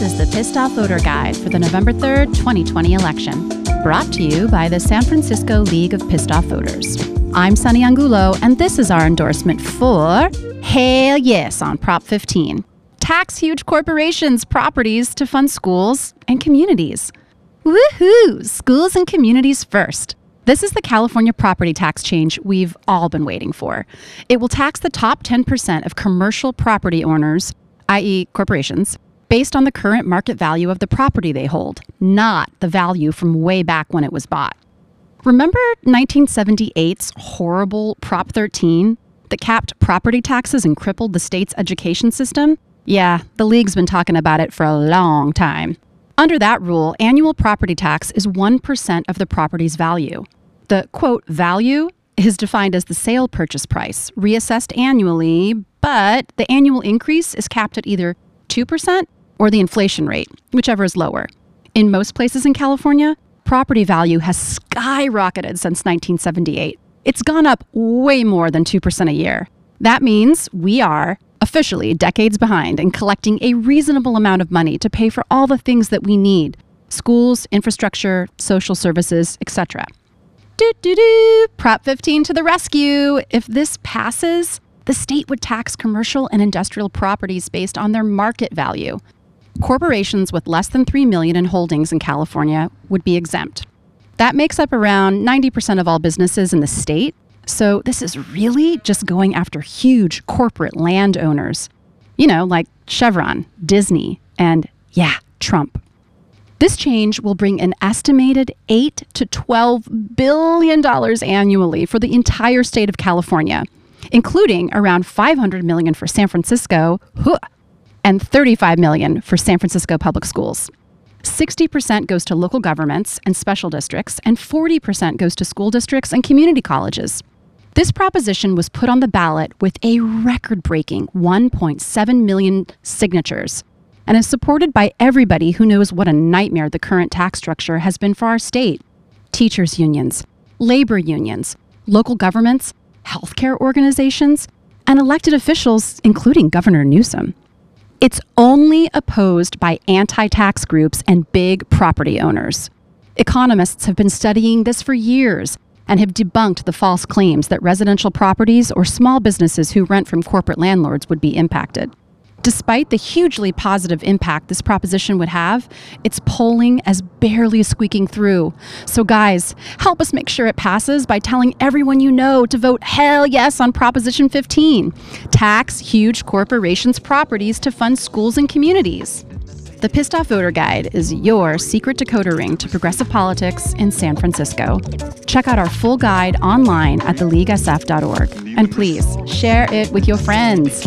Pissed Off Voter Guide for the November 3rd, 2020 election. Brought to you by the San Francisco League of Pissed Off Voters. I'm Sunny Angulo, and this is our endorsement for Hell Yes on Prop 15. Tax huge corporations' properties to fund schools and communities. Woohoo! Schools and communities first. This is the California property tax change we've all been waiting for. It will tax the top 10% of commercial property owners, i.e., corporations, based on the current market value of the property they hold, not the value from way back when it was bought. Remember 1978's horrible Prop 13 that capped property taxes and crippled the state's education system? Yeah, the league's been talking about it for a long time. Under that rule, annual property tax is 1% of the property's value. The quote value is defined as the sale purchase price, reassessed annually, but the annual increase is capped at either 2% or the inflation rate, whichever is lower. In most places in California, property value has skyrocketed since 1978. It's gone up way more than 2% a year. That means we are officially decades behind in collecting a reasonable amount of money to pay for all the things that we need schools, infrastructure, social services, etc. Do, do, do. Prop 15 to the rescue. If this passes, the state would tax commercial and industrial properties based on their market value. Corporations with less than 3 million in holdings in California would be exempt. That makes up around 90% of all businesses in the state. So this is really just going after huge corporate landowners. You know, like Chevron, Disney, and yeah, Trump. This change will bring an estimated 8 to 12 billion dollars annually for the entire state of California, including around 500 million for San Francisco and 35 million for San Francisco public schools. 60% goes to local governments and special districts and 40% goes to school districts and community colleges. This proposition was put on the ballot with a record-breaking 1.7 million signatures and is supported by everybody who knows what a nightmare the current tax structure has been for our state teachers' unions, labor unions, local governments, healthcare organizations, and elected officials, including Governor Newsom. It's only opposed by anti tax groups and big property owners. Economists have been studying this for years and have debunked the false claims that residential properties or small businesses who rent from corporate landlords would be impacted. Despite the hugely positive impact this proposition would have, its polling as barely squeaking through. So, guys, help us make sure it passes by telling everyone you know to vote hell yes on Proposition 15. Tax huge corporations' properties to fund schools and communities. The Pissed Off Voter Guide is your secret decoder ring to progressive politics in San Francisco. Check out our full guide online at theleaguesf.org. And please share it with your friends.